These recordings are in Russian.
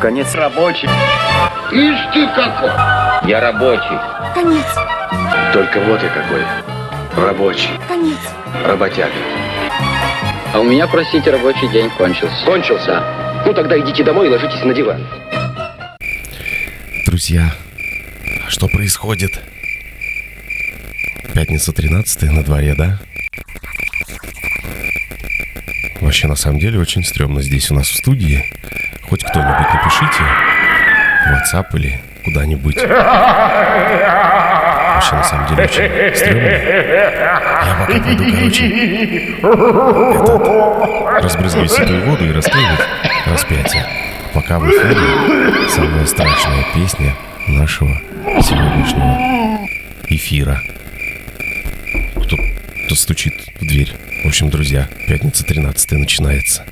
Конец. Рабочий. Ишь ты какой. Я рабочий. Конец. Только вот я какой. Рабочий. Конец. Работяга. А у меня, простите, рабочий день кончился. Кончился? Ну тогда идите домой и ложитесь на диван. Друзья, а что происходит? Пятница 13 на дворе, да? Вообще, на самом деле, очень стрёмно здесь у нас в студии. Хоть кто-нибудь напишите в WhatsApp или куда-нибудь. Вообще, на самом деле, очень стрёмно. Я пока пойду, короче, этот, разбрызгивать святую воду и расклеивать распятие. Пока в эфире самая страшная песня нашего сегодняшнего эфира. Кто, кто стучит в дверь? В общем, друзья, пятница 13 начинается.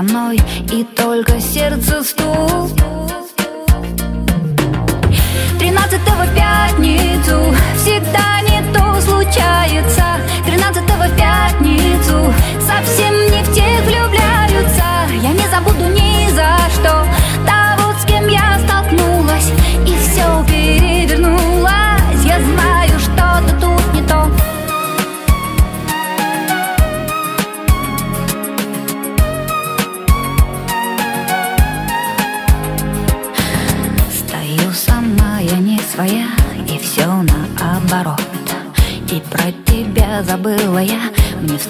Теперь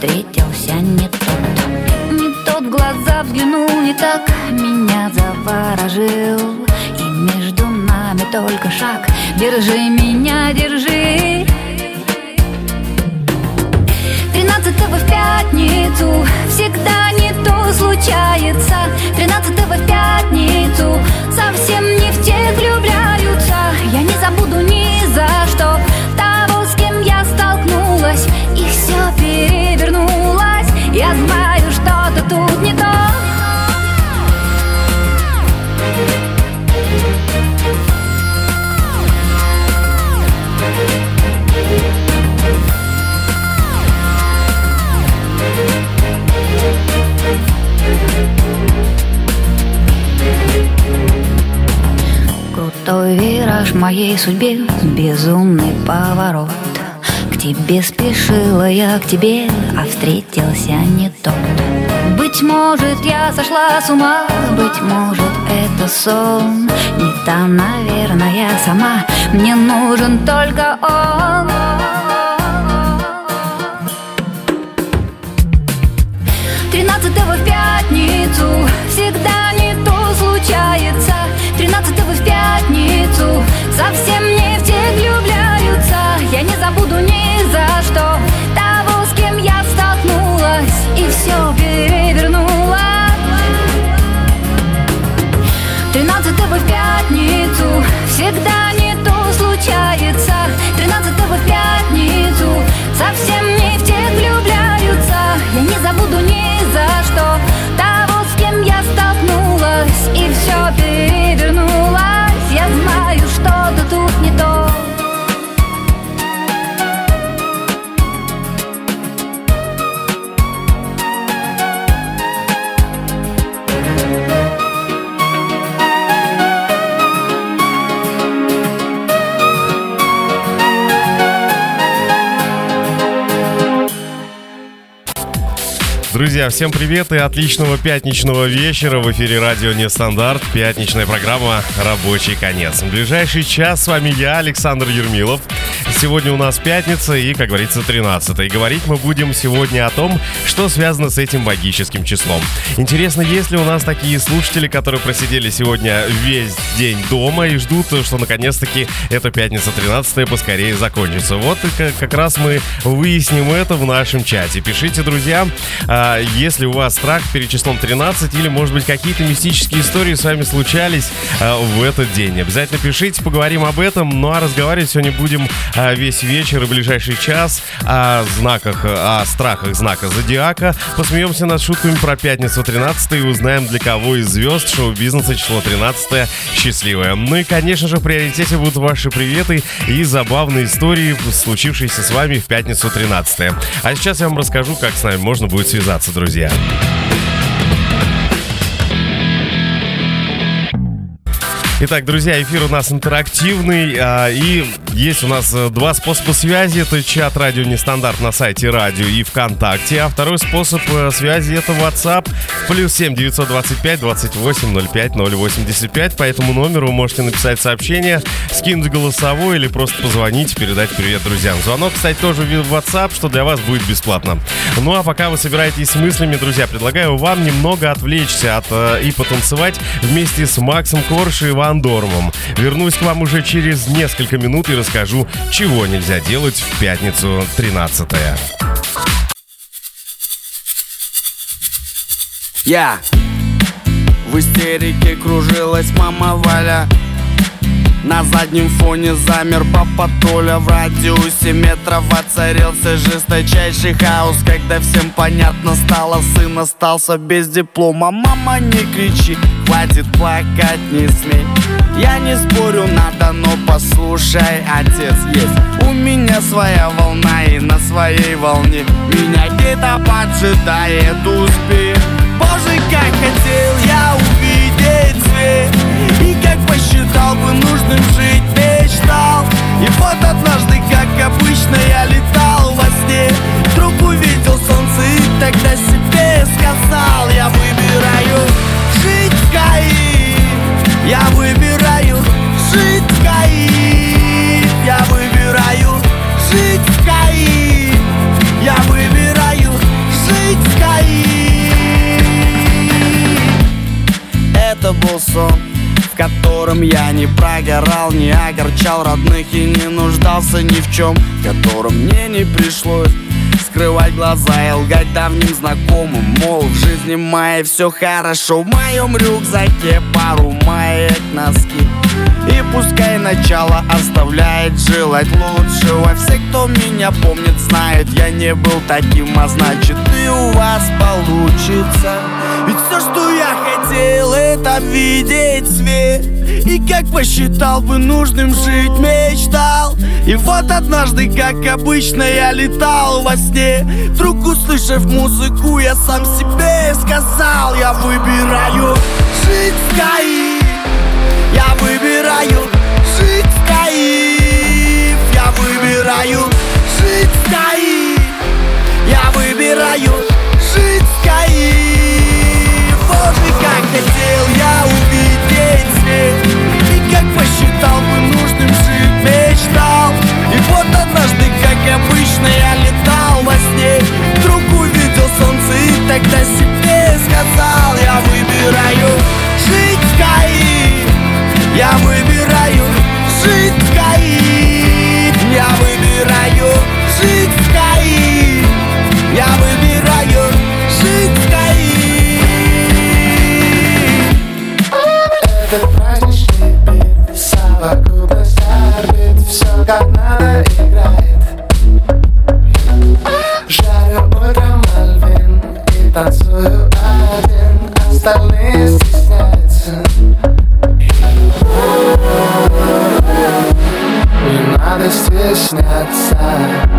встретился не тот. Не тот глаза взглянул не так, меня заворожил. И между нами только шаг, держи меня, моей судьбе, безумный поворот. К тебе спешила я, к тебе, а встретился не тот. Быть может, я сошла с ума, быть может, это сон. Не та, наверное, я сама, мне нужен только он Совсем Друзья, всем привет и отличного пятничного вечера. В эфире радио Нестандарт, пятничная программа «Рабочий конец». В ближайший час с вами я, Александр Ермилов. Сегодня у нас пятница и, как говорится, 13 И говорить мы будем сегодня о том, что связано с этим магическим числом. Интересно, есть ли у нас такие слушатели, которые просидели сегодня весь день дома и ждут, что наконец-таки эта пятница 13 поскорее закончится. Вот как раз мы выясним это в нашем чате. Пишите, друзья, а, если у вас страх перед числом 13 или, может быть, какие-то мистические истории с вами случались а, в этот день. Обязательно пишите, поговорим об этом. Ну а разговаривать сегодня будем а, весь вечер и ближайший час о знаках, о страхах знака Зодиака. Посмеемся над шутками про пятницу 13 и узнаем, для кого из звезд шоу-бизнеса число 13 счастливое. Ну и, конечно же, в приоритете будут ваши приветы и забавные истории, случившиеся с вами в пятницу 13 А сейчас я вам расскажу, как с нами можно будет связаться связаться, друзья. Итак, друзья, эфир у нас интерактивный, а, и есть у нас э, два способа связи. Это чат радио нестандарт на сайте радио и ВКонтакте. А второй способ э, связи это WhatsApp. Плюс 7 925 28 05 085. По этому номеру можете написать сообщение, скинуть голосовой или просто позвонить, передать привет друзьям. Звонок, кстати, тоже в WhatsApp, что для вас будет бесплатно. Ну а пока вы собираетесь с мыслями, друзья, предлагаю вам немного отвлечься от э, и потанцевать вместе с Максом Корши и Иваном Андормом. Вернусь к вам уже через несколько минут и расскажу, чего нельзя делать в пятницу 13 -е. Я в истерике кружилась мама Валя на заднем фоне замер папа Толя В радиусе метров воцарился жесточайший хаос Когда всем понятно стало, сын остался без диплома. Мама, не кричи, хватит плакать, не смей Я не спорю, надо, но послушай, отец есть У меня своя волна и на своей волне Меня где-то поджидает успех Боже, как хотел я увидеть как посчитал бы нужным жить Мечтал И вот однажды, как обычно, я летал во сне. Вдруг увидел солнце и тогда себе сказал Я выбираю жить в Каир Я выбираю жить в Каир Я выбираю жить в Каир Я выбираю жить в Каир Это был сон котором я не прогорал, не огорчал родных и не нуждался ни в чем, в котором мне не пришлось скрывать глаза и лгать давним знакомым. Мол, в жизни моей все хорошо В моем рюкзаке пару маек, носки И пускай начало оставляет желать лучшего. Все, кто меня помнит, знают, я не был таким А значит и у вас получится. Ведь все, что я хотел, это видеть свет. И как посчитал бы нужным жить, мечтал. И вот однажды, как обычно, я летал во сне. Вдруг услышав музыку, я сам себе сказал Я выбираю жить в Я выбираю жить Каир Я выбираю жить Каир Я выбираю жить Каир Боже, как хотел я увидеть свет. И как посчитал бы нужным жить, мечтал И вот однажды, как обычно, я летал во сне. Вдруг увидел солнце и тогда себе сказал Я выбираю жить Каир Я выбираю жить в Каир Я выбираю жить в Каир Я выбираю Schmerztag.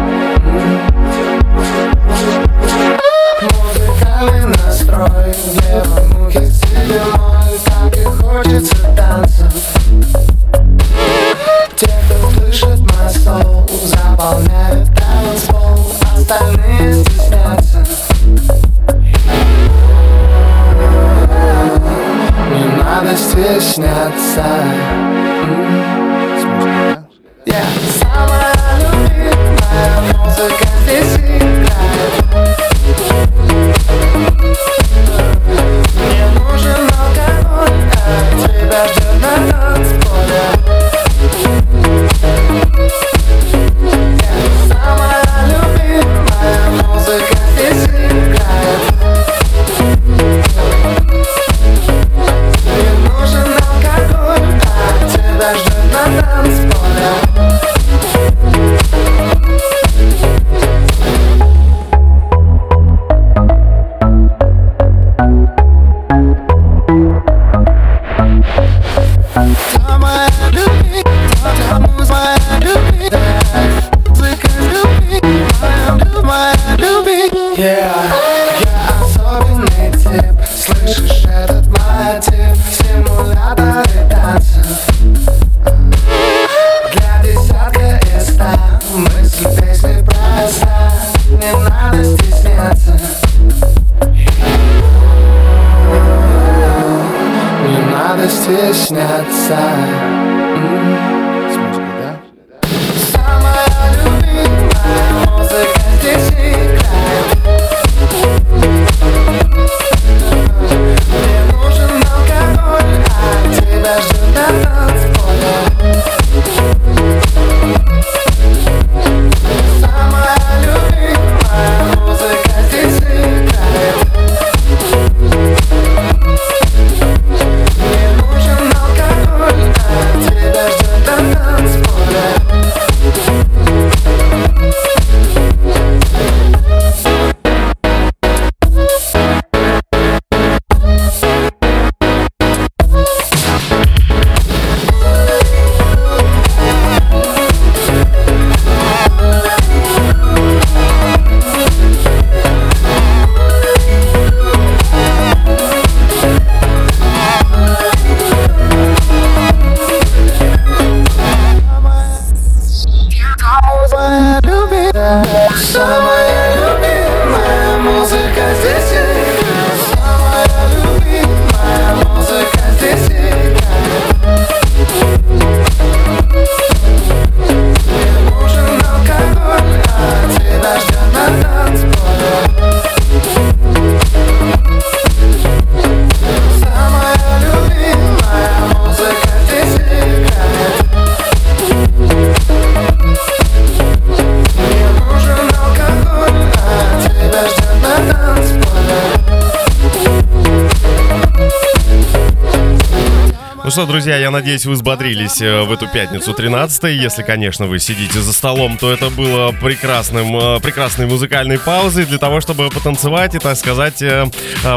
Что, друзья, я надеюсь, вы взбодрились э, в эту пятницу 13 Если, конечно, вы сидите за столом, то это было прекрасным, э, прекрасной музыкальной паузой для того, чтобы потанцевать и, так сказать, э,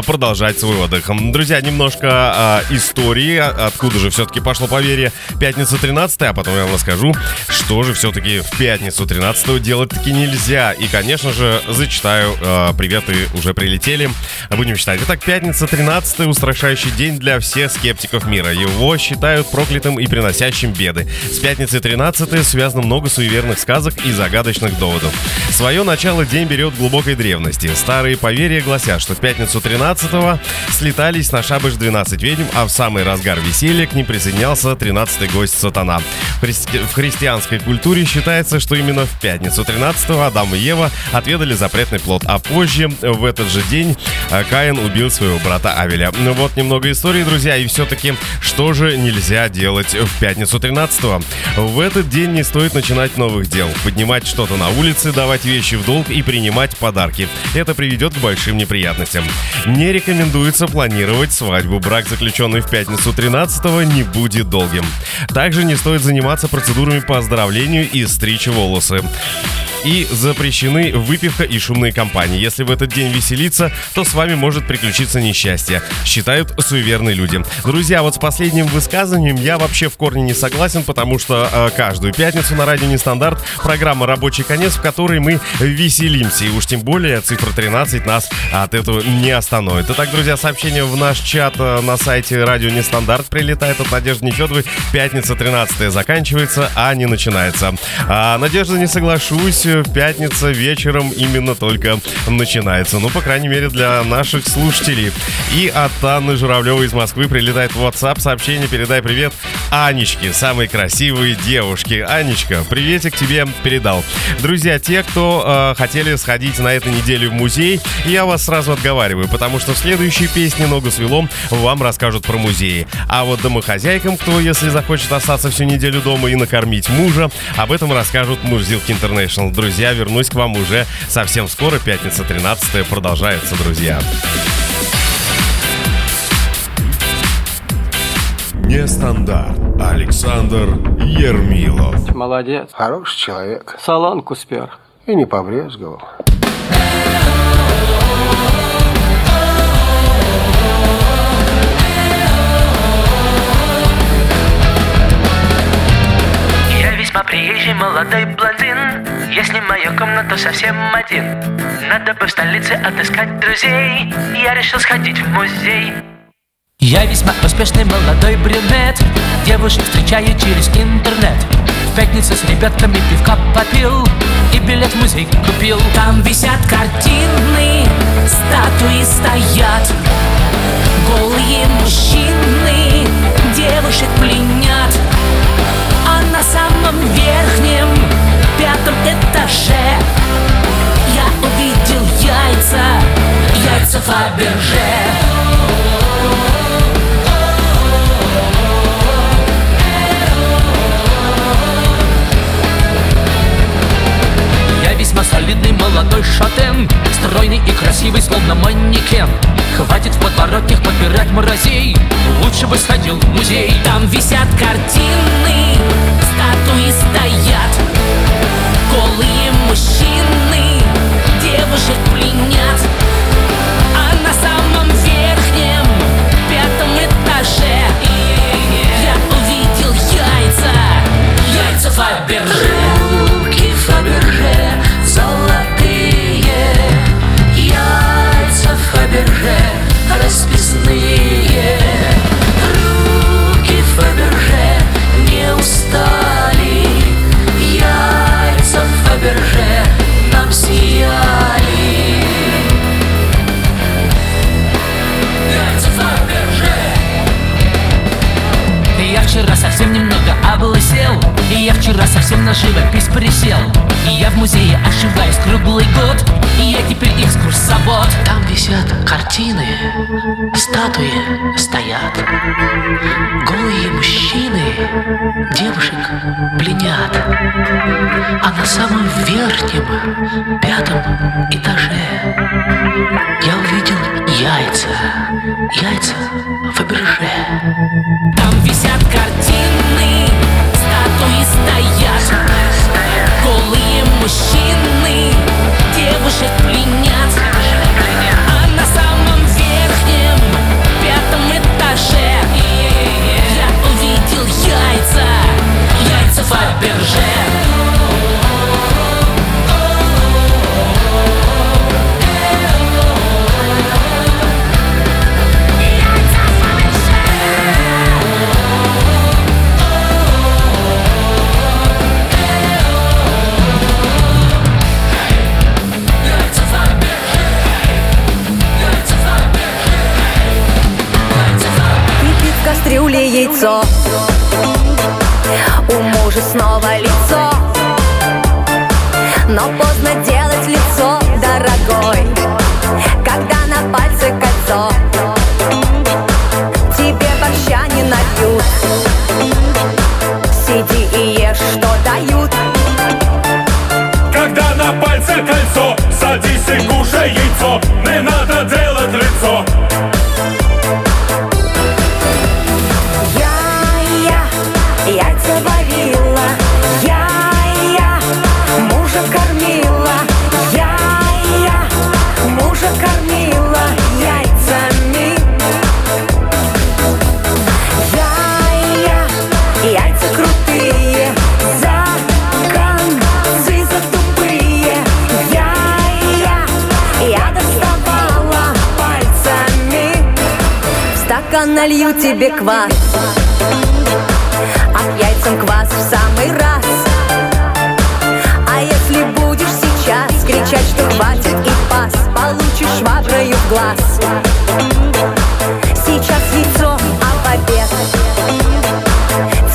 продолжать свой отдых. Друзья, немножко истории, а- откуда же все-таки пошло поверье пятница 13 а потом я вам расскажу, что же все-таки в пятницу 13 делать таки нельзя. И, конечно же, зачитаю э, приветы уже прилетели. Будем читать. Итак, пятница 13 устрашающий день для всех скептиков мира. Его считают проклятым и приносящим беды. С пятницы 13 связано много суеверных сказок и загадочных доводов. Свое начало день берет глубокой древности. Старые поверья гласят, что в пятницу 13 слетались на шабаш 12 ведьм, а в самый разгар веселья к ним присоединялся 13-й гость сатана. В, в христианской культуре считается, что именно в пятницу 13 Адам и Ева отведали запретный плод, а позже, в этот же день, э, Каин убил своего брата Авеля. Ну вот немного истории, друзья, и все-таки, что же нельзя делать в пятницу 13 В этот день не стоит начинать новых дел, поднимать что-то на улице, давать вещи в долг и принимать подарки. Это приведет к большим неприятностям. Не рекомендуется планировать свадьбу. Брак, заключенный в пятницу 13 не будет долгим. Также не стоит заниматься процедурами по оздоровлению и стричь волосы. И запрещены выпивка и шумные компании. Если в этот день веселиться, то с вами может приключиться несчастье, считают суеверные люди. Друзья, вот с последним высказыванием я вообще в корне не согласен, потому что э, каждую пятницу на радио Нестандарт программа «Рабочий конец», в которой мы веселимся. И уж тем более цифра 13 нас от этого не остановит. Итак, друзья, сообщение в наш чат э, на сайте радио Нестандарт прилетает от Надежды Нефедовой. Пятница 13 заканчивается, а не начинается. А, Надежда, не соглашусь. Неделю, пятница вечером именно только начинается. Ну, по крайней мере, для наших слушателей. И от Анны Журавлевой из Москвы прилетает в WhatsApp сообщение «Передай привет Анечке, самой красивой девушке». Анечка, приветик тебе передал. Друзья, те, кто э, хотели сходить на этой неделе в музей, я вас сразу отговариваю, потому что в следующей песне «Ногу свело» вам расскажут про музеи. А вот домохозяйкам, кто, если захочет остаться всю неделю дома и накормить мужа, об этом расскажут Мурзилки Интернешнл. Друзья, вернусь к вам уже совсем скоро. Пятница 13 продолжается, друзья. Нестандарт. Александр Ермилов. Молодец. Хороший человек. Солонку спер. И не побрезговал. Я весьма приезжий молодой блондин Я снимаю комнату совсем один Надо бы в столице отыскать друзей. Я решил сходить в музей. Я весьма успешный молодой брюнет. Девушек встречаю через интернет. В пятницу с ребятками пивка попил И билет в музей купил. Там висят картины, статуи стоят. Голые мужчины девушек пленят. А на самом верхнем, пятом этаже. Я увидел яйца, яйца Фаберже. Весьма солидный молодой шатен Стройный и красивый, словно манекен. Хватит в подворотнях подбирать мразей Лучше бы сходил в музей. Там висят картины, статуи стоят Голые мужчины девушек пленят. А на самом верхнем, пятом этаже Я увидел яйца, яйца Фаберже присел И я в музее ошиваюсь круглый год И я теперь экскурсовод. Там висят картины, статуи стоят. Голые мужчины девушек пленят. А на самом верхнем, пятом этаже Я увидел яйца, яйца Фаберже Там висят картины, статуи стоят мужчины девушек пленят. А на самом верхнем, пятом этаже Я увидел яйца, яйца Фаберже яйцо У мужа снова лицо. Но налью тебе квас. А к яйцам квас в самый раз. А если будешь хватит и пас Получишь шваброю в глаз. Сейчас яйцо, а в обед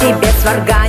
Тебе сварганю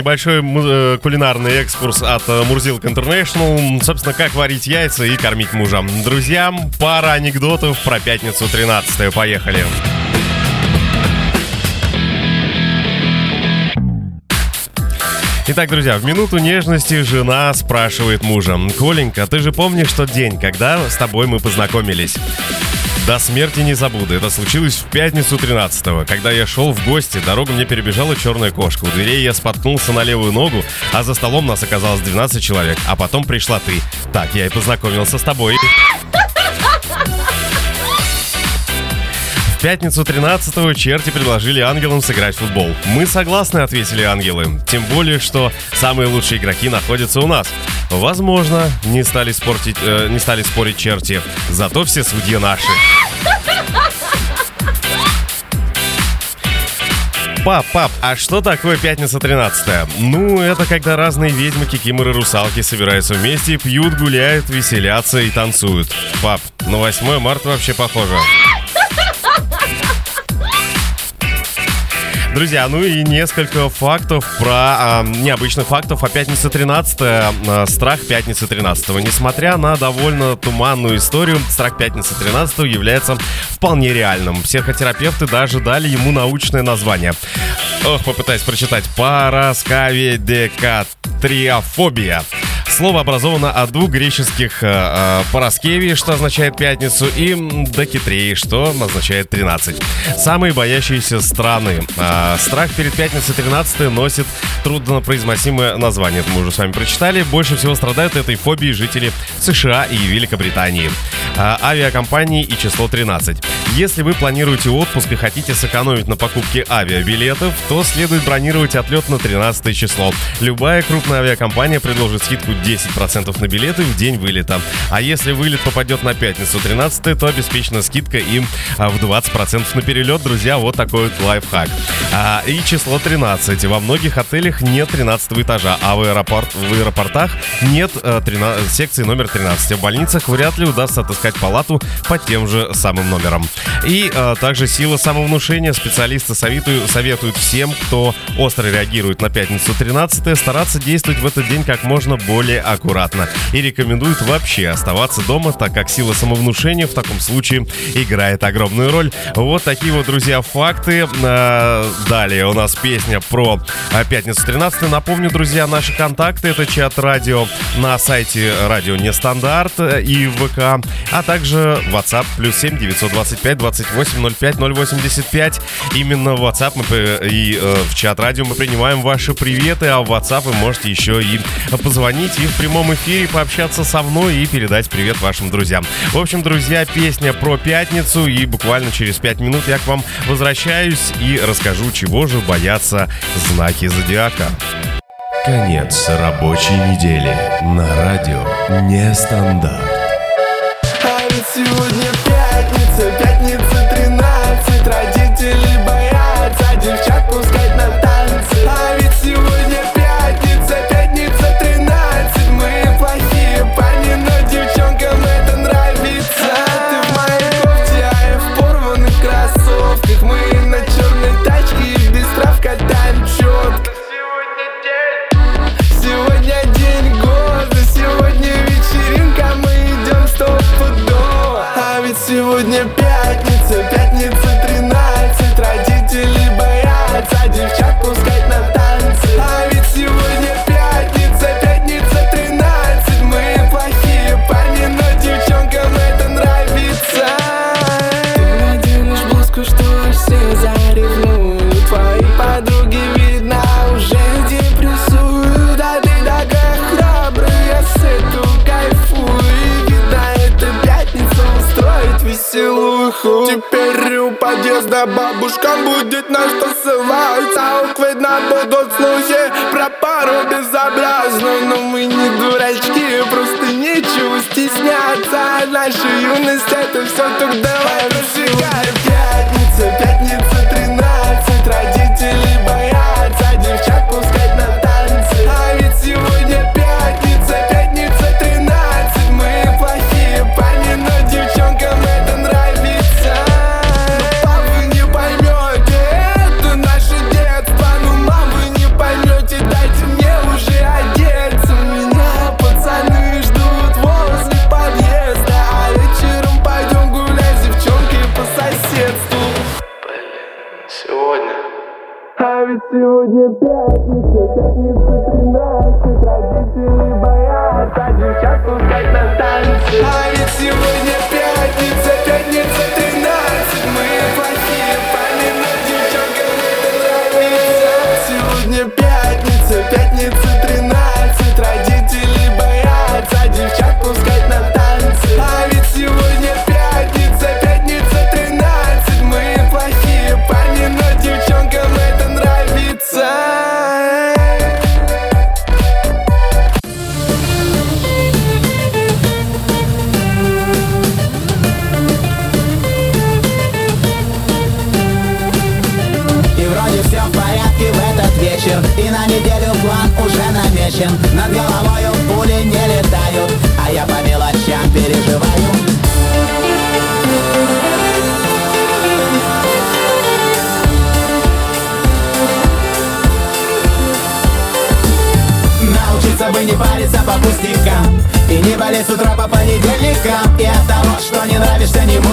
небольшой э, кулинарный экскурс от э, Мурзилка International. Собственно, как варить яйца и кормить мужа. Друзья, пара анекдотов про пятницу 13 Поехали. Итак, друзья, в минуту нежности жена спрашивает мужа. Коленька, ты же помнишь тот день, когда с тобой мы познакомились? До смерти не забуду. Это случилось в пятницу 13-го. Когда я шел в гости, дорогу мне перебежала черная кошка. У дверей я споткнулся на левую ногу, а за столом нас оказалось 12 человек. А потом пришла ты. Так, я и познакомился с тобой. В пятницу 13-го черти предложили ангелам сыграть в футбол. Мы согласны, ответили ангелы. Тем более, что самые лучшие игроки находятся у нас. Возможно, не стали, спортить, э, не стали спорить черти. Зато все судьи наши. Пап, пап, а что такое пятница 13 Ну, это когда разные ведьмы, кикиморы, русалки собираются вместе, пьют, гуляют, веселятся и танцуют. Пап, на 8 марта вообще похоже. Друзья, ну и несколько фактов про а, необычных фактов о пятнице 13 а, страх пятницы 13 Несмотря на довольно туманную историю, страх пятницы 13 является вполне реальным. Психотерапевты даже дали ему научное название. Ох, попытаюсь прочитать. Параскавидекатриофобия. Слово образовано от двух греческих э, э, параскевий, что означает пятницу, и докитрей, что означает 13. Самые боящиеся страны. Э, страх перед пятницей 13 носит труднопроизносимое название. Мы уже с вами прочитали. Больше всего страдают этой фобией жители США и Великобритании. Э, авиакомпании и число 13. Если вы планируете отпуск и хотите сэкономить на покупке авиабилетов, то следует бронировать отлет на 13 число. Любая крупная авиакомпания предложит скидку 10% на билеты в день вылета. А если вылет попадет на пятницу 13, то обеспечена скидка им а, в 20% на перелет. Друзья, вот такой вот лайфхак. А, и число 13. Во многих отелях нет 13 этажа, а в, аэропорт, в аэропортах нет э, 13 секции номер 13. В больницах вряд ли удастся отыскать палату под тем же самым номером. И э, также сила самовнушения. Специалисты советуют, советуют всем, кто остро реагирует на пятницу 13 стараться действовать в этот день как можно более аккуратно. И рекомендуют вообще оставаться дома, так как сила самовнушения в таком случае играет огромную роль. Вот такие вот, друзья, факты. Э, Далее у нас песня про э, пятницу 13 Напомню, друзья, наши контакты. Это чат радио на сайте радио Нестандарт э, и ВК, а также WhatsApp плюс 7 925 28 05 085. Именно в WhatsApp мы, при- и э, в чат радио мы принимаем ваши приветы, а в WhatsApp вы можете еще и позвонить и в прямом эфире пообщаться со мной и передать привет вашим друзьям. В общем, друзья, песня про пятницу и буквально через 5 минут я к вам возвращаюсь и расскажу, чего же боятся знаки зодиака. Конец рабочей недели на радио Нестандарт. А ведь сегодня пятница, пятница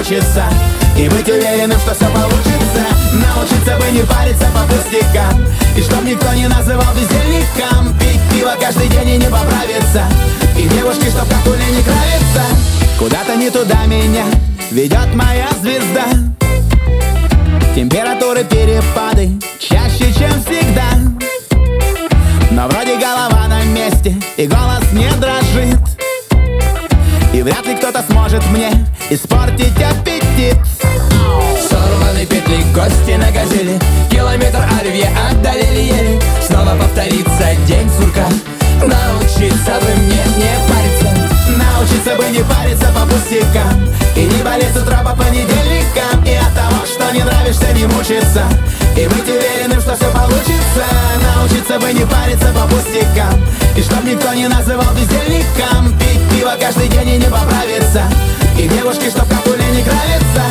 не мучиться И быть уверенным, что все получится. Научиться бы не париться по пустякам. И чтоб никто не называл бездельником. Пить пиво каждый день и не поправиться. И девушки, чтоб как у Лени нравится Куда-то не туда меня ведет моя звезда. Температуры перепады чаще, чем всегда. Но вроде голова на месте и голос не дрожит И вряд ли кто-то сможет мне испортить аппетит. Сорваны петли, гости на газели Километр оливье отдалили еле Снова повторится день сурка. Научиться бы мне не париться. Научиться бы не париться по пустякам. И не болеть с утра по понедельникам И от того, что не нравишься, не мучиться. И быть уверенным, что все получится. Научиться бы не париться по пустякам И чтоб никто не называл бездельником. Пить пиво каждый день и не поправиться. И девушки, чтоб как у Лени нравится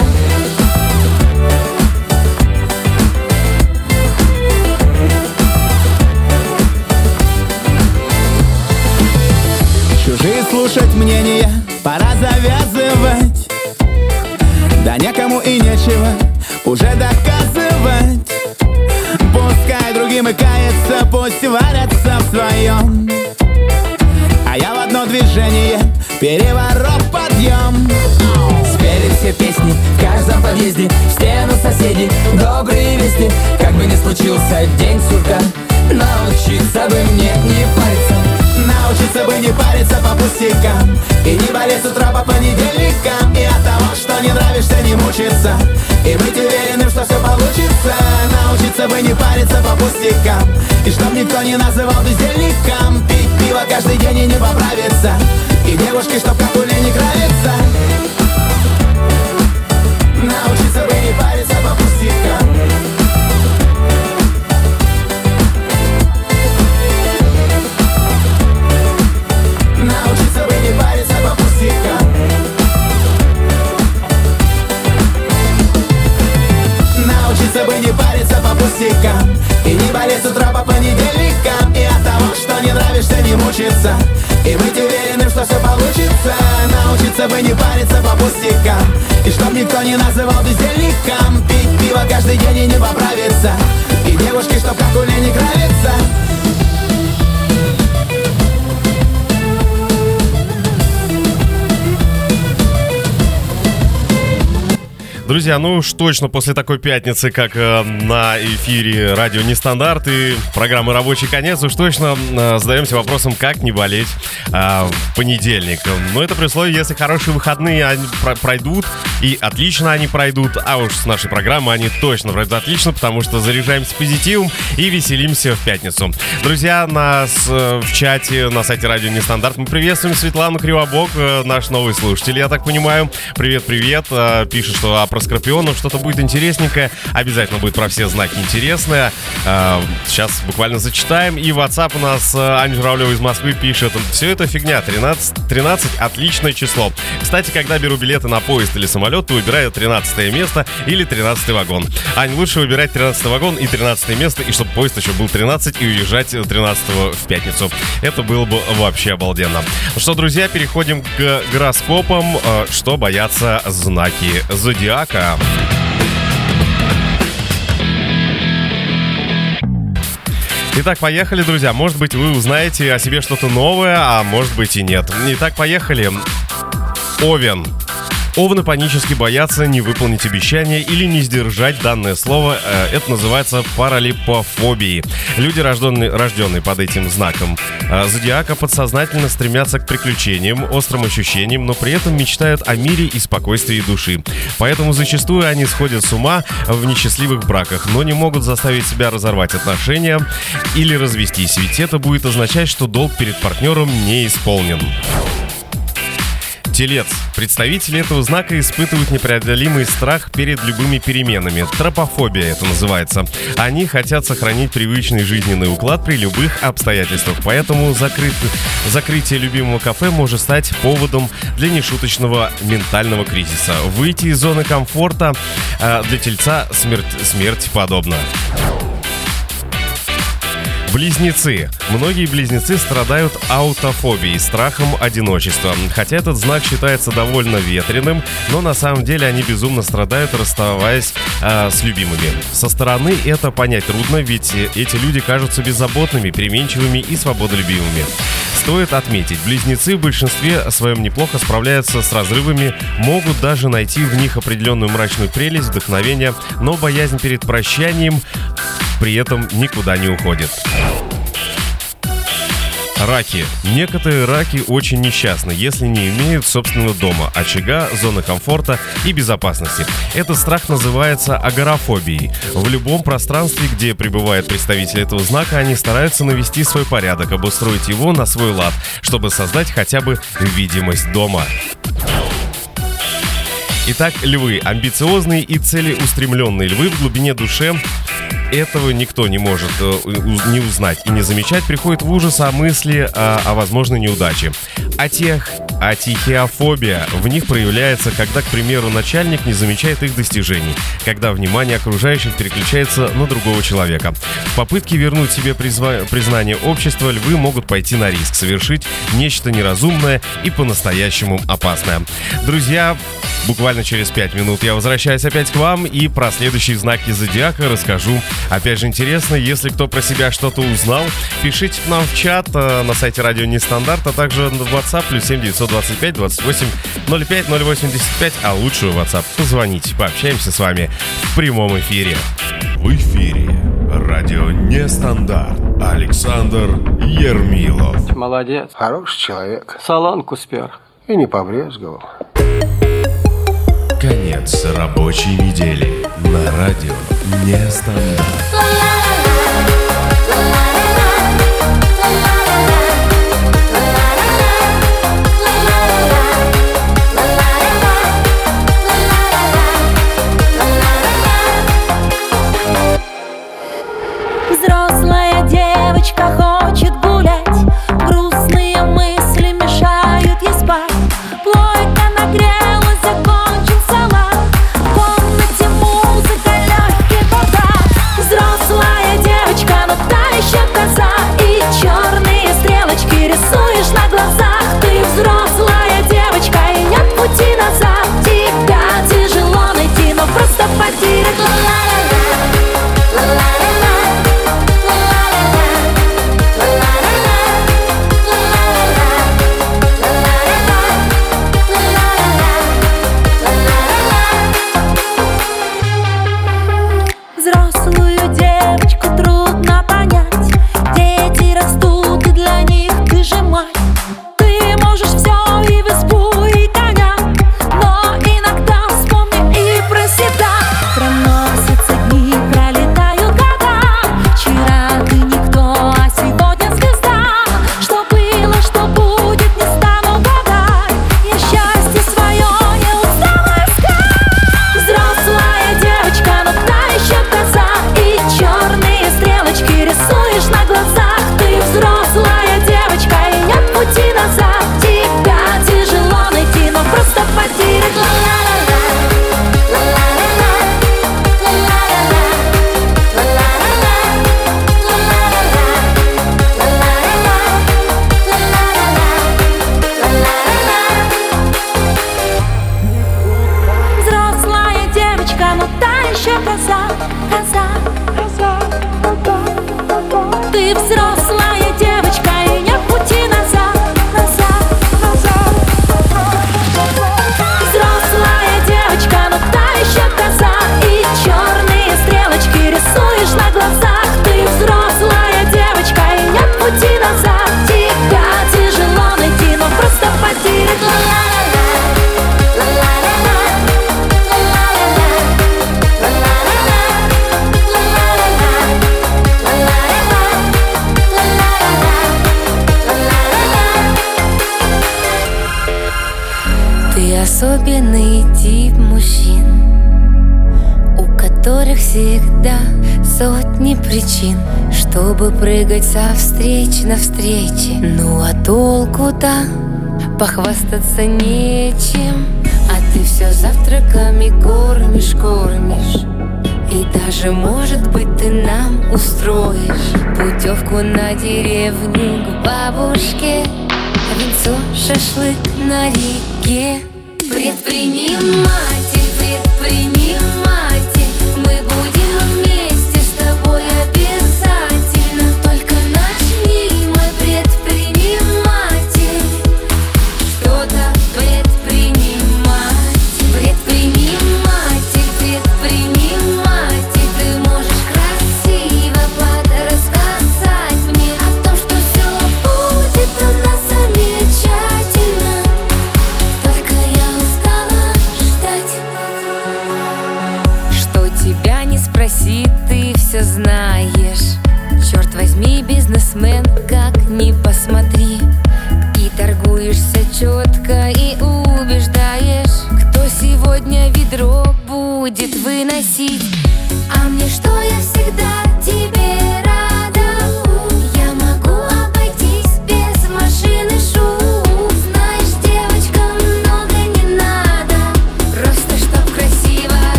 Чужие слушать мнения пора завязывать. Да некому и нечего уже доказывать. Пускай другим и кается, пусть варятся в своем одно движение. Переворот подъем. Спели все песни в каждом подъезде В стену соседей добрые вести. Как бы ни случился день сурка Научиться бы мне не париться Научиться бы не париться по пустякам. И не болеть с утра по понедельникам. И от того, что не нравишься, не мучиться. И быть уверенным, что все получится. Научиться бы не париться по пустякам. И чтоб никто не называл бездельником. Пить пиво каждый день и не поправиться. И девушки, чтоб как у Лени нравится Научиться бы не париться по пустякам пустякам И не болеть с утра по понедельникам. И от того, что не нравишься, не мучиться. И быть уверенным, что все получится. Научиться бы не париться по пустякам. И чтоб никто не называл бездельником. Пить пиво каждый день и не поправиться. И девушки, чтоб как у Лени нравится Друзья, ну уж точно после такой пятницы, как э, на эфире радио Нестандарт и программы «Рабочий конец», уж точно э, задаемся вопросом, как не болеть э, в понедельник. Но это при условии, если хорошие выходные они пройдут, и отлично они пройдут, а уж с нашей программы они точно пройдут отлично, потому что заряжаемся позитивом и веселимся в пятницу. Друзья, нас э, в чате на сайте радио Нестандарт мы приветствуем Светлану Кривобок, э, наш новый слушатель, я так понимаю. Привет-привет. Э, пишет, что про Скорпионов что-то будет интересненькое. Обязательно будет про все знаки интересное. Сейчас буквально зачитаем. И WhatsApp у нас Аня Журавлева из Москвы пишет. Все это фигня. 13, 13 отличное число. Кстати, когда беру билеты на поезд или самолет, то выбираю 13 место или 13 вагон. Ань, лучше выбирать 13 вагон и 13 место, и чтобы поезд еще был 13 и уезжать 13 в пятницу. Это было бы вообще обалденно. Ну что, друзья, переходим к гороскопам. Что боятся знаки зодиака? Собака. Итак, поехали, друзья. Может быть, вы узнаете о себе что-то новое, а может быть и нет. Итак, поехали. Овен. Овны панически боятся не выполнить обещание или не сдержать данное слово. Э, это называется паралипофобией. Люди, рожденные, рожденные под этим знаком э, зодиака, подсознательно стремятся к приключениям, острым ощущениям, но при этом мечтают о мире и спокойствии души. Поэтому зачастую они сходят с ума в несчастливых браках, но не могут заставить себя разорвать отношения или развестись, ведь это будет означать, что долг перед партнером не исполнен. Телец. Представители этого знака испытывают непреодолимый страх перед любыми переменами. Тропофобия это называется. Они хотят сохранить привычный жизненный уклад при любых обстоятельствах. Поэтому закрыт... закрытие любимого кафе может стать поводом для нешуточного ментального кризиса. Выйти из зоны комфорта э, для тельца смерть, смерть подобна. Близнецы. Многие близнецы страдают аутофобией, страхом одиночества. Хотя этот знак считается довольно ветреным, но на самом деле они безумно страдают, расставаясь э, с любимыми. Со стороны это понять трудно, ведь эти люди кажутся беззаботными, переменчивыми и свободолюбивыми. Стоит отметить, близнецы в большинстве своем неплохо справляются с разрывами, могут даже найти в них определенную мрачную прелесть, вдохновение, но боязнь перед прощанием при этом никуда не уходит. Раки. Некоторые раки очень несчастны, если не имеют собственного дома, очага, зоны комфорта и безопасности. Этот страх называется агорафобией. В любом пространстве, где пребывает представитель этого знака, они стараются навести свой порядок, обустроить его на свой лад, чтобы создать хотя бы видимость дома. Итак, львы. Амбициозные и целеустремленные львы в глубине души этого никто не может э, не узнать и не замечать, приходит в ужас о мысли о, о возможной неудаче. А тех Атихиофобия в них проявляется, когда, к примеру, начальник не замечает их достижений, когда внимание окружающих переключается на другого человека. В попытке вернуть себе призва- признание общества львы могут пойти на риск, совершить нечто неразумное и по-настоящему опасное. Друзья, буквально через 5 минут я возвращаюсь опять к вам и про следующие знаки зодиака расскажу. Опять же интересно, если кто про себя что-то узнал, пишите к нам в чат э, на сайте радио Нестандарт, а также в WhatsApp плюс 7925 28 05 085, а лучше в WhatsApp. Позвоните, пообщаемся с вами в прямом эфире. В эфире радио Нестандарт. Александр Ермилов. Молодец. Хороший человек. Салонку спер. И не побрезговал. Конец рабочей недели на радио Нестандарт. Взрослая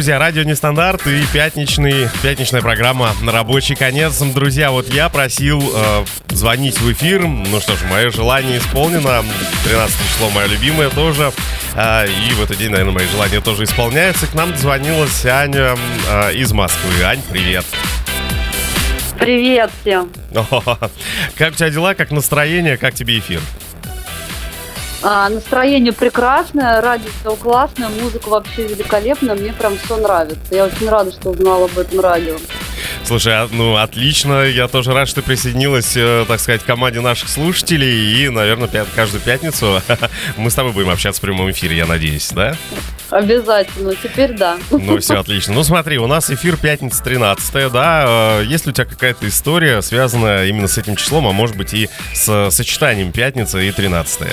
Друзья, радио Нестандарт и пятничный, пятничная программа на рабочий конец. Друзья, вот я просил э, звонить в эфир. Ну что ж, мое желание исполнено. 13 число мое любимое тоже. Э, и в этот день, наверное, мои желания тоже исполняются. К нам дозвонилась Аня э, из Москвы. Ань, привет. Привет всем. Как у тебя дела, как настроение, как тебе эфир? А, настроение прекрасное, радио классное, музыка вообще великолепная, мне прям все нравится. Я очень рада, что узнала об этом радио. Слушай, а, ну отлично, я тоже рад, что присоединилась, э, так сказать, к команде наших слушателей. И, наверное, каждую пятницу мы с тобой будем общаться в прямом эфире, я надеюсь, да? Обязательно, теперь да. Ну, все отлично. Ну, смотри, у нас эфир пятница 13 да. Э, Есть ли у тебя какая-то история, связанная именно с этим числом, а может быть и с сочетанием пятница и 13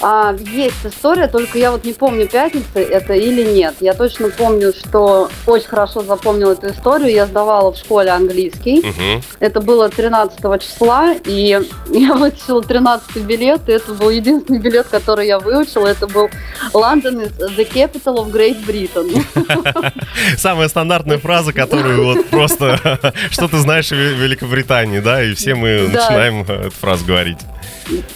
А, есть история, только я вот не помню, пятница это или нет. Я точно помню, что очень хорошо запомнила эту историю. Я сдавала в школе английский. Угу. Это было 13 числа, и я вытащила 13 билет, и это был единственный билет, который я выучила. Это был London is the capital of Great Britain. Самая стандартная фраза, которую вот просто что ты знаешь о Великобритании, да, и все мы начинаем э, эту фразу говорить.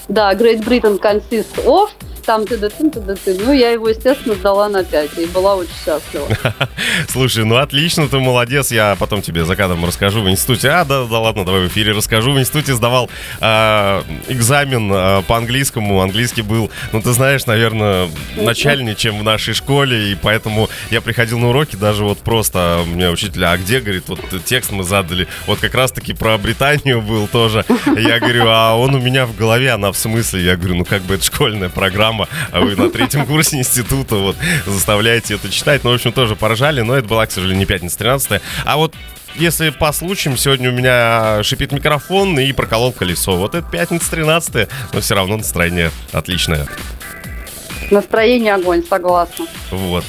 Да, Great Britain consists of, там ты да ты, да ты. Ну, я его, естественно, сдала на 5 и была очень счастлива. Слушай, ну отлично, ты молодец. Я потом тебе за кадром расскажу в институте. А, да, да ладно, давай в эфире расскажу. В институте сдавал э, экзамен э, по английскому. Английский был, ну ты знаешь, наверное, начальнее, чем в нашей школе. И поэтому я приходил на уроки даже вот просто. У меня учитель, а где, говорит, вот текст мы задали. Вот как раз-таки про Британию был тоже. Я говорю, а он у меня в голове, она в смысле? Я говорю, ну как бы это школьная программа, а вы на третьем курсе института вот заставляете это читать. Ну, в общем, тоже поржали, но это была, к сожалению, не пятница 13 А вот если по случаям, сегодня у меня шипит микрофон и проколол колесо. Вот это пятница 13 но все равно настроение отличное. Настроение огонь, согласна. Вот.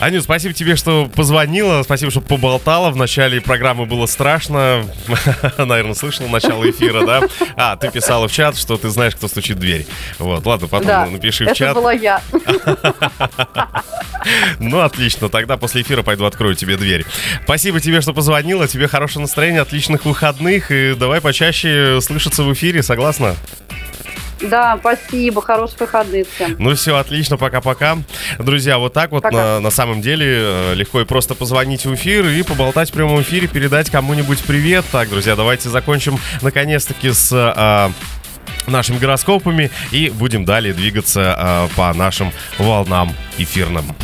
Аню, спасибо тебе, что позвонила, спасибо, что поболтала. В начале программы было страшно. Наверное, слышала начало эфира, да? А, ты писала в чат, что ты знаешь, кто стучит в дверь. Вот, ладно, потом Да, напиши в это чат. была я. Ну, отлично. Тогда после эфира пойду открою тебе дверь. Спасибо тебе, что позвонила. Тебе хорошего настроения, отличных выходных. И давай почаще слышаться в эфире, согласна? Да, спасибо, хороших выходных всем. Ну все, отлично, пока-пока. Друзья, вот так вот на, на самом деле э, легко и просто позвонить в эфир и поболтать в прямом эфире, передать кому-нибудь привет. Так, друзья, давайте закончим наконец-таки с... а, нашими гороскопами и будем далее двигаться а, по нашим волнам эфирным.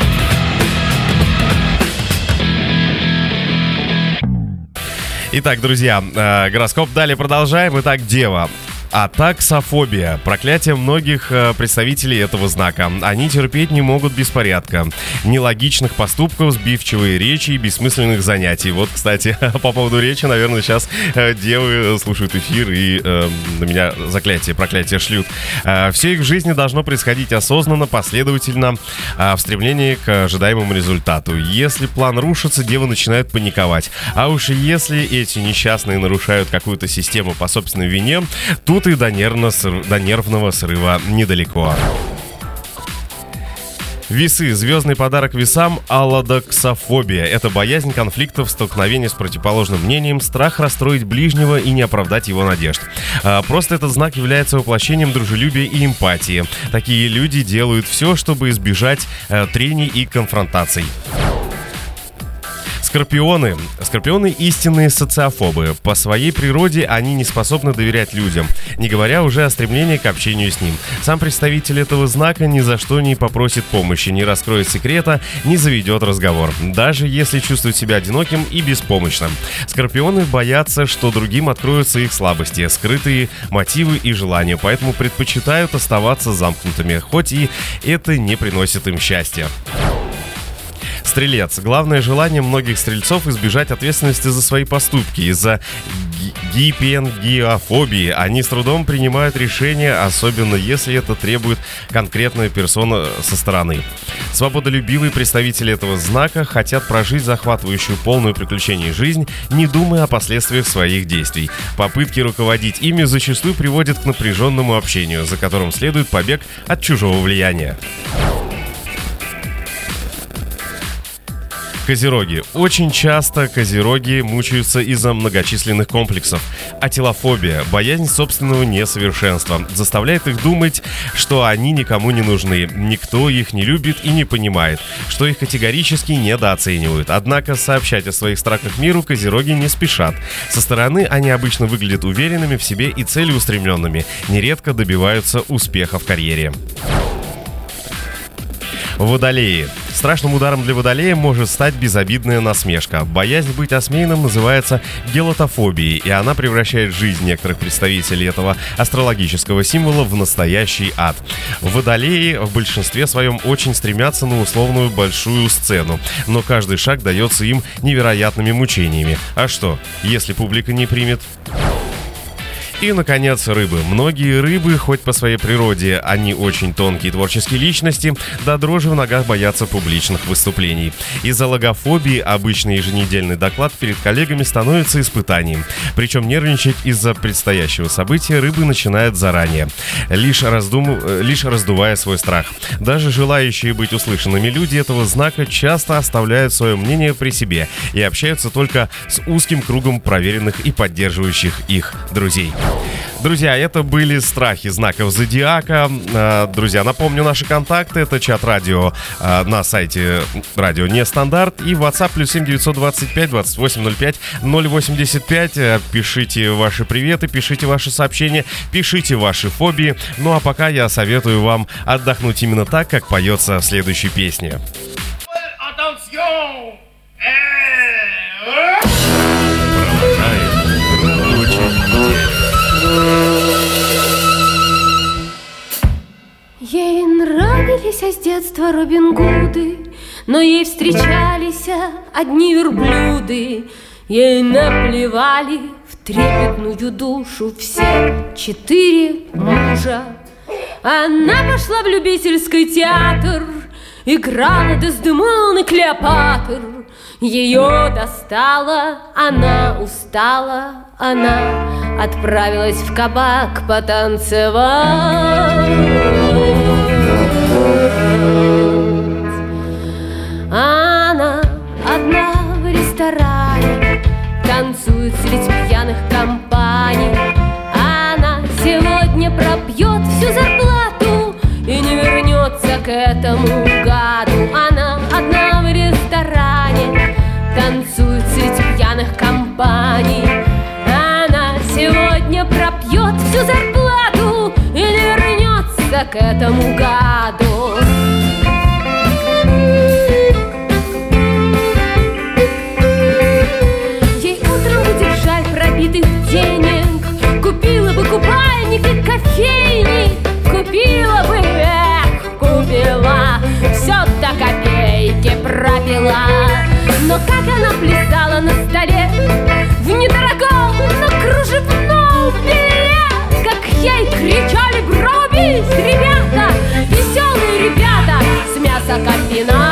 Итак, друзья, э, гороскоп далее продолжаем. Итак, Дева. Атаксофобия. Проклятие многих э, представителей этого знака. Они терпеть не могут беспорядка, нелогичных поступков, сбивчивые речи и бессмысленных занятий. Вот, кстати, по поводу речи, наверное, сейчас э, девы слушают эфир и э, на меня заклятие, проклятие шлют. Э, все их в жизни должно происходить осознанно, последовательно, э, в стремлении к ожидаемому результату. Если план рушится, девы начинают паниковать. А уж если эти несчастные нарушают какую-то систему по собственной вине, тут и до, нервно- до нервного срыва недалеко. Весы. Звездный подарок весам – аллодоксофобия. Это боязнь конфликтов, столкновения с противоположным мнением, страх расстроить ближнего и не оправдать его надежд. А, Просто этот знак является воплощением дружелюбия и эмпатии. Такие люди делают все, чтобы избежать э, трений и конфронтаций. Скорпионы. Скорпионы истинные социофобы. По своей природе они не способны доверять людям, не говоря уже о стремлении к общению с ним. Сам представитель этого знака ни за что не попросит помощи, не раскроет секрета, не заведет разговор, даже если чувствует себя одиноким и беспомощным. Скорпионы боятся, что другим откроются их слабости, скрытые мотивы и желания, поэтому предпочитают оставаться замкнутыми, хоть и это не приносит им счастья. Стрелец. Главное желание многих стрельцов избежать ответственности за свои поступки. Из-за ги- гипенгиофобии они с трудом принимают решения, особенно если это требует конкретная персона со стороны. Свободолюбивые представители этого знака хотят прожить захватывающую полную приключений жизнь, не думая о последствиях своих действий. Попытки руководить ими зачастую приводят к напряженному общению, за которым следует побег от чужого влияния. Козероги. Очень часто козероги мучаются из-за многочисленных комплексов. Атилофобия, боязнь собственного несовершенства, заставляет их думать, что они никому не нужны, никто их не любит и не понимает, что их категорически недооценивают. Однако сообщать о своих страхах миру козероги не спешат. Со стороны они обычно выглядят уверенными в себе и целеустремленными, нередко добиваются успеха в карьере. Водолеи. Страшным ударом для водолея может стать безобидная насмешка. Боязнь быть осмеянным называется гелотофобией, и она превращает жизнь некоторых представителей этого астрологического символа в настоящий ад. Водолеи в большинстве своем очень стремятся на условную большую сцену, но каждый шаг дается им невероятными мучениями. А что, если публика не примет? И, наконец, рыбы. Многие рыбы, хоть по своей природе, они очень тонкие творческие личности, до дрожи в ногах боятся публичных выступлений. Из-за логофобии обычный еженедельный доклад перед коллегами становится испытанием. Причем нервничать из-за предстоящего события рыбы начинают заранее, лишь, раздум... лишь раздувая свой страх. Даже желающие быть услышанными люди этого знака часто оставляют свое мнение при себе и общаются только с узким кругом проверенных и поддерживающих их друзей. Друзья, это были страхи знаков зодиака. А, друзья, напомню наши контакты. Это чат радио а, на сайте радио Нестандарт и WhatsApp плюс 7 925 2805 085. Пишите ваши приветы, пишите ваши сообщения, пишите ваши фобии. Ну а пока я советую вам отдохнуть именно так, как поется в следующей песне. Attention! Ей нравились с детства Робин Гуды, Но ей встречались одни верблюды. Ей наплевали в трепетную душу все четыре мужа. Она пошла в любительский театр, Играла Дездемон и Клеопатр. Ее достала, она устала, она отправилась в кабак потанцевать. Она одна в ресторане танцует среди пьяных компаний. Она сегодня пропьет всю зарплату и не вернется к этому гаду. Она одна в ресторане танцует среди пьяных компаний. Она сегодня пропьет всю зарплату и не вернется к этому гаду. Пропила Но как она плясала на столе В недорогом, но кружевном белье. Как ей кричали гробись, ребята Веселые ребята с Она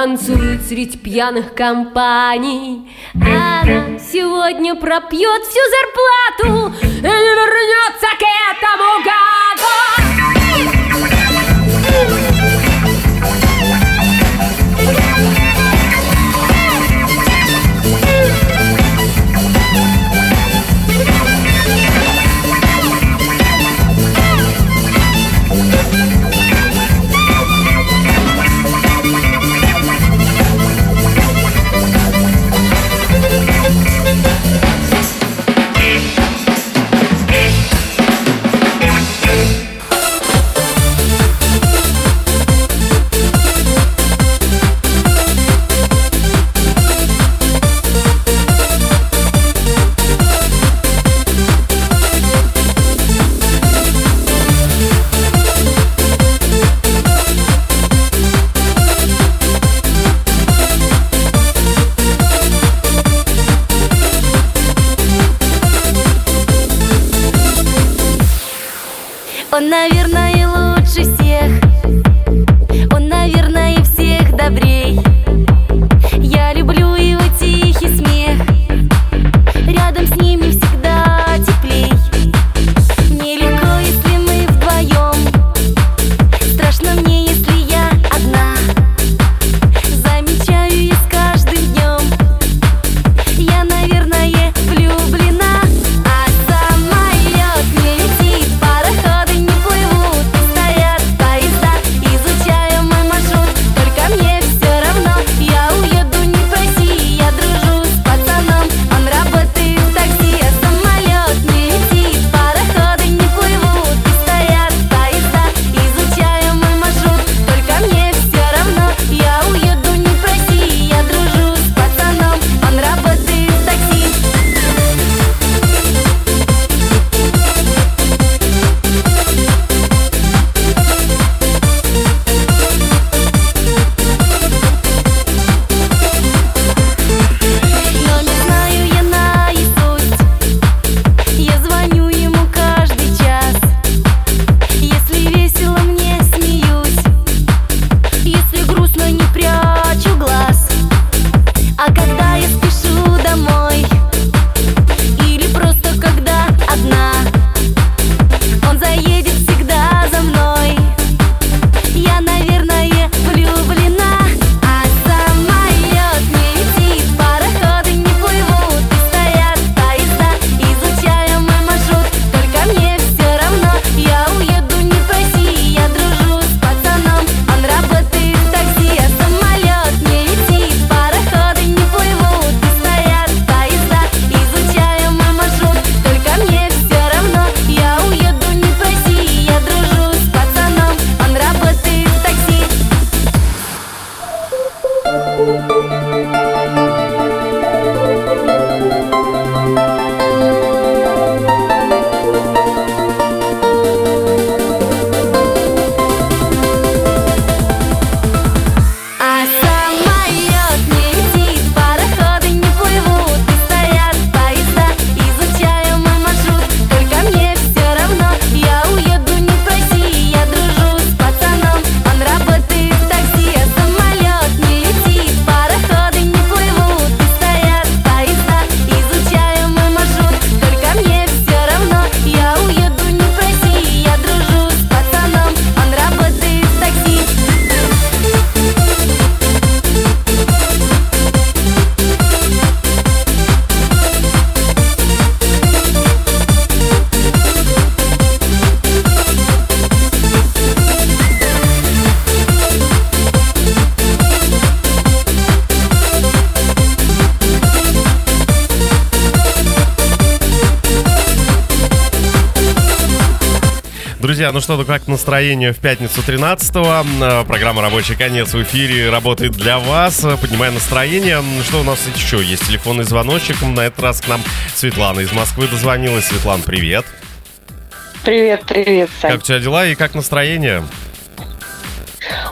Танцует среди пьяных компаний. Она сегодня пропьет всю зарплату И не вернется к этому гаду Música Друзья, что, ну как настроение в пятницу 13-го? Программа «Рабочий конец» в эфире работает для вас, поднимая настроение. Что у нас еще есть? Телефонный звоночек. На этот раз к нам Светлана из Москвы дозвонилась. Светлана, привет. Привет, привет, Сань. Как у тебя дела и как настроение?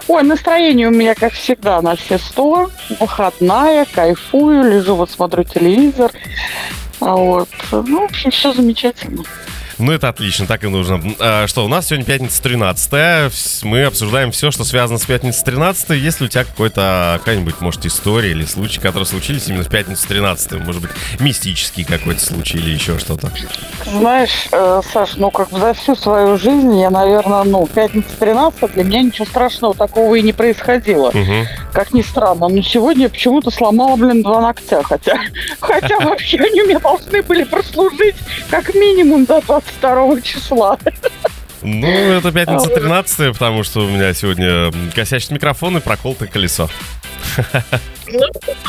Ой, настроение у меня, как всегда, на все сто. Выходная, кайфую, лежу, вот смотрю телевизор. А вот, ну, в общем, все замечательно. Ну, это отлично, так и нужно. А, что, у нас сегодня пятница 13 Мы обсуждаем все, что связано с пятницей 13 Если у тебя какой-то, какая-нибудь, может, история или случай, которые случились именно в пятницу 13 Может быть, мистический какой-то случай или еще что-то. Знаешь, э, Саш, ну, как за всю свою жизнь я, наверное, ну, пятница 13 для меня ничего страшного такого и не происходило. Угу. Как ни странно. Но сегодня я почему-то сломала, блин, два ногтя. Хотя, хотя вообще они у меня должны были прослужить как минимум до 22 числа. Ну, это пятница 13 потому что у меня сегодня косячит микрофон и проколотое колесо.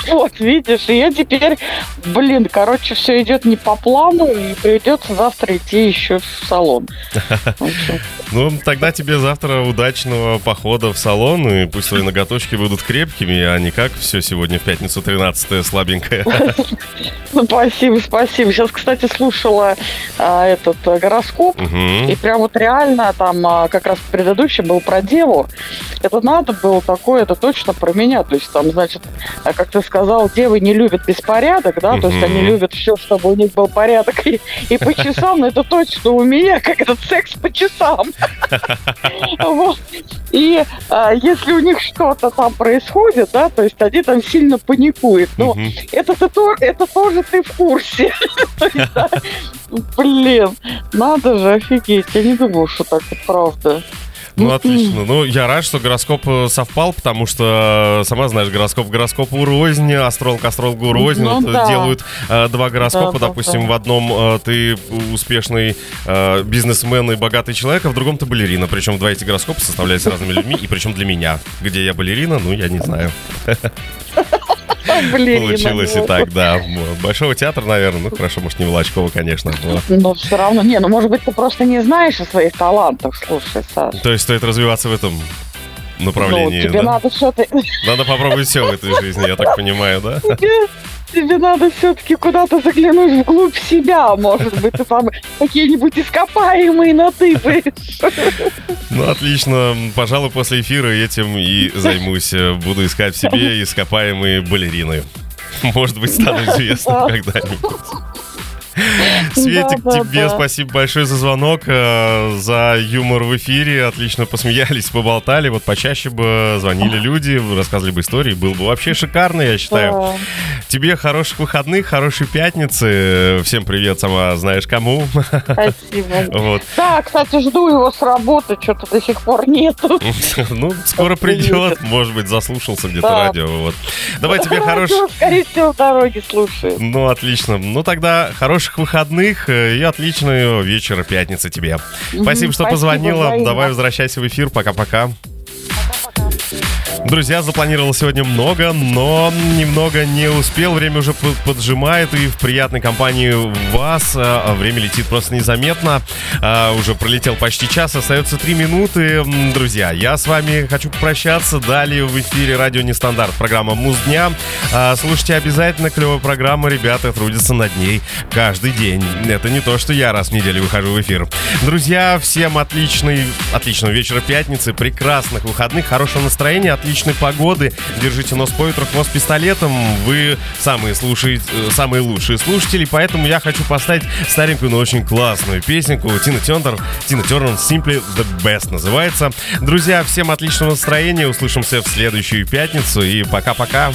Вот, видишь, и я теперь, блин, короче, все идет не по плану, и придется завтра идти еще в салон. Ну, тогда тебе завтра удачного похода в салон, и пусть твои ноготочки будут крепкими, а не как все сегодня в пятницу 13 слабенькое. Ну, спасибо, спасибо. Сейчас, кстати, слушала а, этот а, гороскоп, и прям вот реально там а, как раз предыдущий был про деву. Это надо было такое, это точно про меня. То есть там, значит, как ты сказал, девы не любят беспорядок, да, то есть они любят все, чтобы у них был порядок и, и по часам, но это точно у меня, как этот секс по часам. И а, если у них что-то там происходит, да, то есть они там сильно паникуют. Но это, тоже ты в курсе. Блин, надо же, офигеть. Я не думал, что так правда. Ну, отлично. Ну, я рад, что гороскоп э, совпал, потому что, э, сама знаешь, гороскоп гороскопу рознь, астролог астрологу рознь. Ну Вот, э, да. Делают э, два гороскопа, да, допустим, да. в одном э, ты успешный э, бизнесмен и богатый человек, а в другом ты балерина. Причем два эти гороскопа составляются разными людьми, и причем для меня. Где я балерина, ну, я не знаю. Балерина, Получилось и так, да. Большого театра, наверное. Ну, хорошо, может, не Волочкова, конечно. Но все равно, не, ну может быть ты просто не знаешь о своих талантах, слушай, Саш. То есть стоит развиваться в этом направлении, ну, тебе да? надо что-то... Надо попробовать все в этой жизни, я так понимаю, да? Тебе, надо все-таки куда-то заглянуть вглубь себя, может быть, ты там какие-нибудь ископаемые натыпаешь. Ну, отлично. Пожалуй, после эфира этим и займусь. Буду искать в себе ископаемые балерины. Может быть, стану известным когда-нибудь. Светик, Да, да, тебе да. спасибо большое за звонок, э, за юмор в эфире. Отлично посмеялись, поболтали. Вот почаще бы звонили люди, рассказывали бы истории. Было бы вообще шикарно, я считаю. Тебе хороших выходных, хорошей пятницы. Всем привет, сама знаешь кому. Спасибо. Вот. Да, кстати, жду его с работы, что-то до сих пор нету. Ну, скоро придет. Может быть, заслушался где-то радио. Вот. Давай тебе хорош... Ну, Скорее всего, в дороге слушаю. Ну, отлично. Ну, тогда хороших выходных э, и отличного вечера пятницы тебе. Спасибо, что позвонила. Давай возвращайся в эфир. Пока-пока. Друзья, запланировал сегодня много, но немного не успел. Время уже под- поджимает, и в приятной компании вас а, время летит просто незаметно. А, уже пролетел почти час, остается три минуты. Друзья, я с вами хочу попрощаться. Далее в эфире радио Нестандарт, программа Муз дня. А, Слушайте обязательно, клевая программа. Ребята трудятся над ней каждый день. Это не то, что я раз в неделю выхожу в эфир. Друзья, всем отличный, отличного вечера пятницы, прекрасных выходных, хорошего настроения, отличной погоды. Держите нос по ветру, хвост пистолетом. Вы самые, слушаете, э, самые лучшие слушатели, поэтому я хочу поставить старенькую, но очень классную песенку Тина Тернер. Тина Тернер Simply the Best называется. Друзья, всем отличного настроения. Услышимся в следующую пятницу. И пока-пока.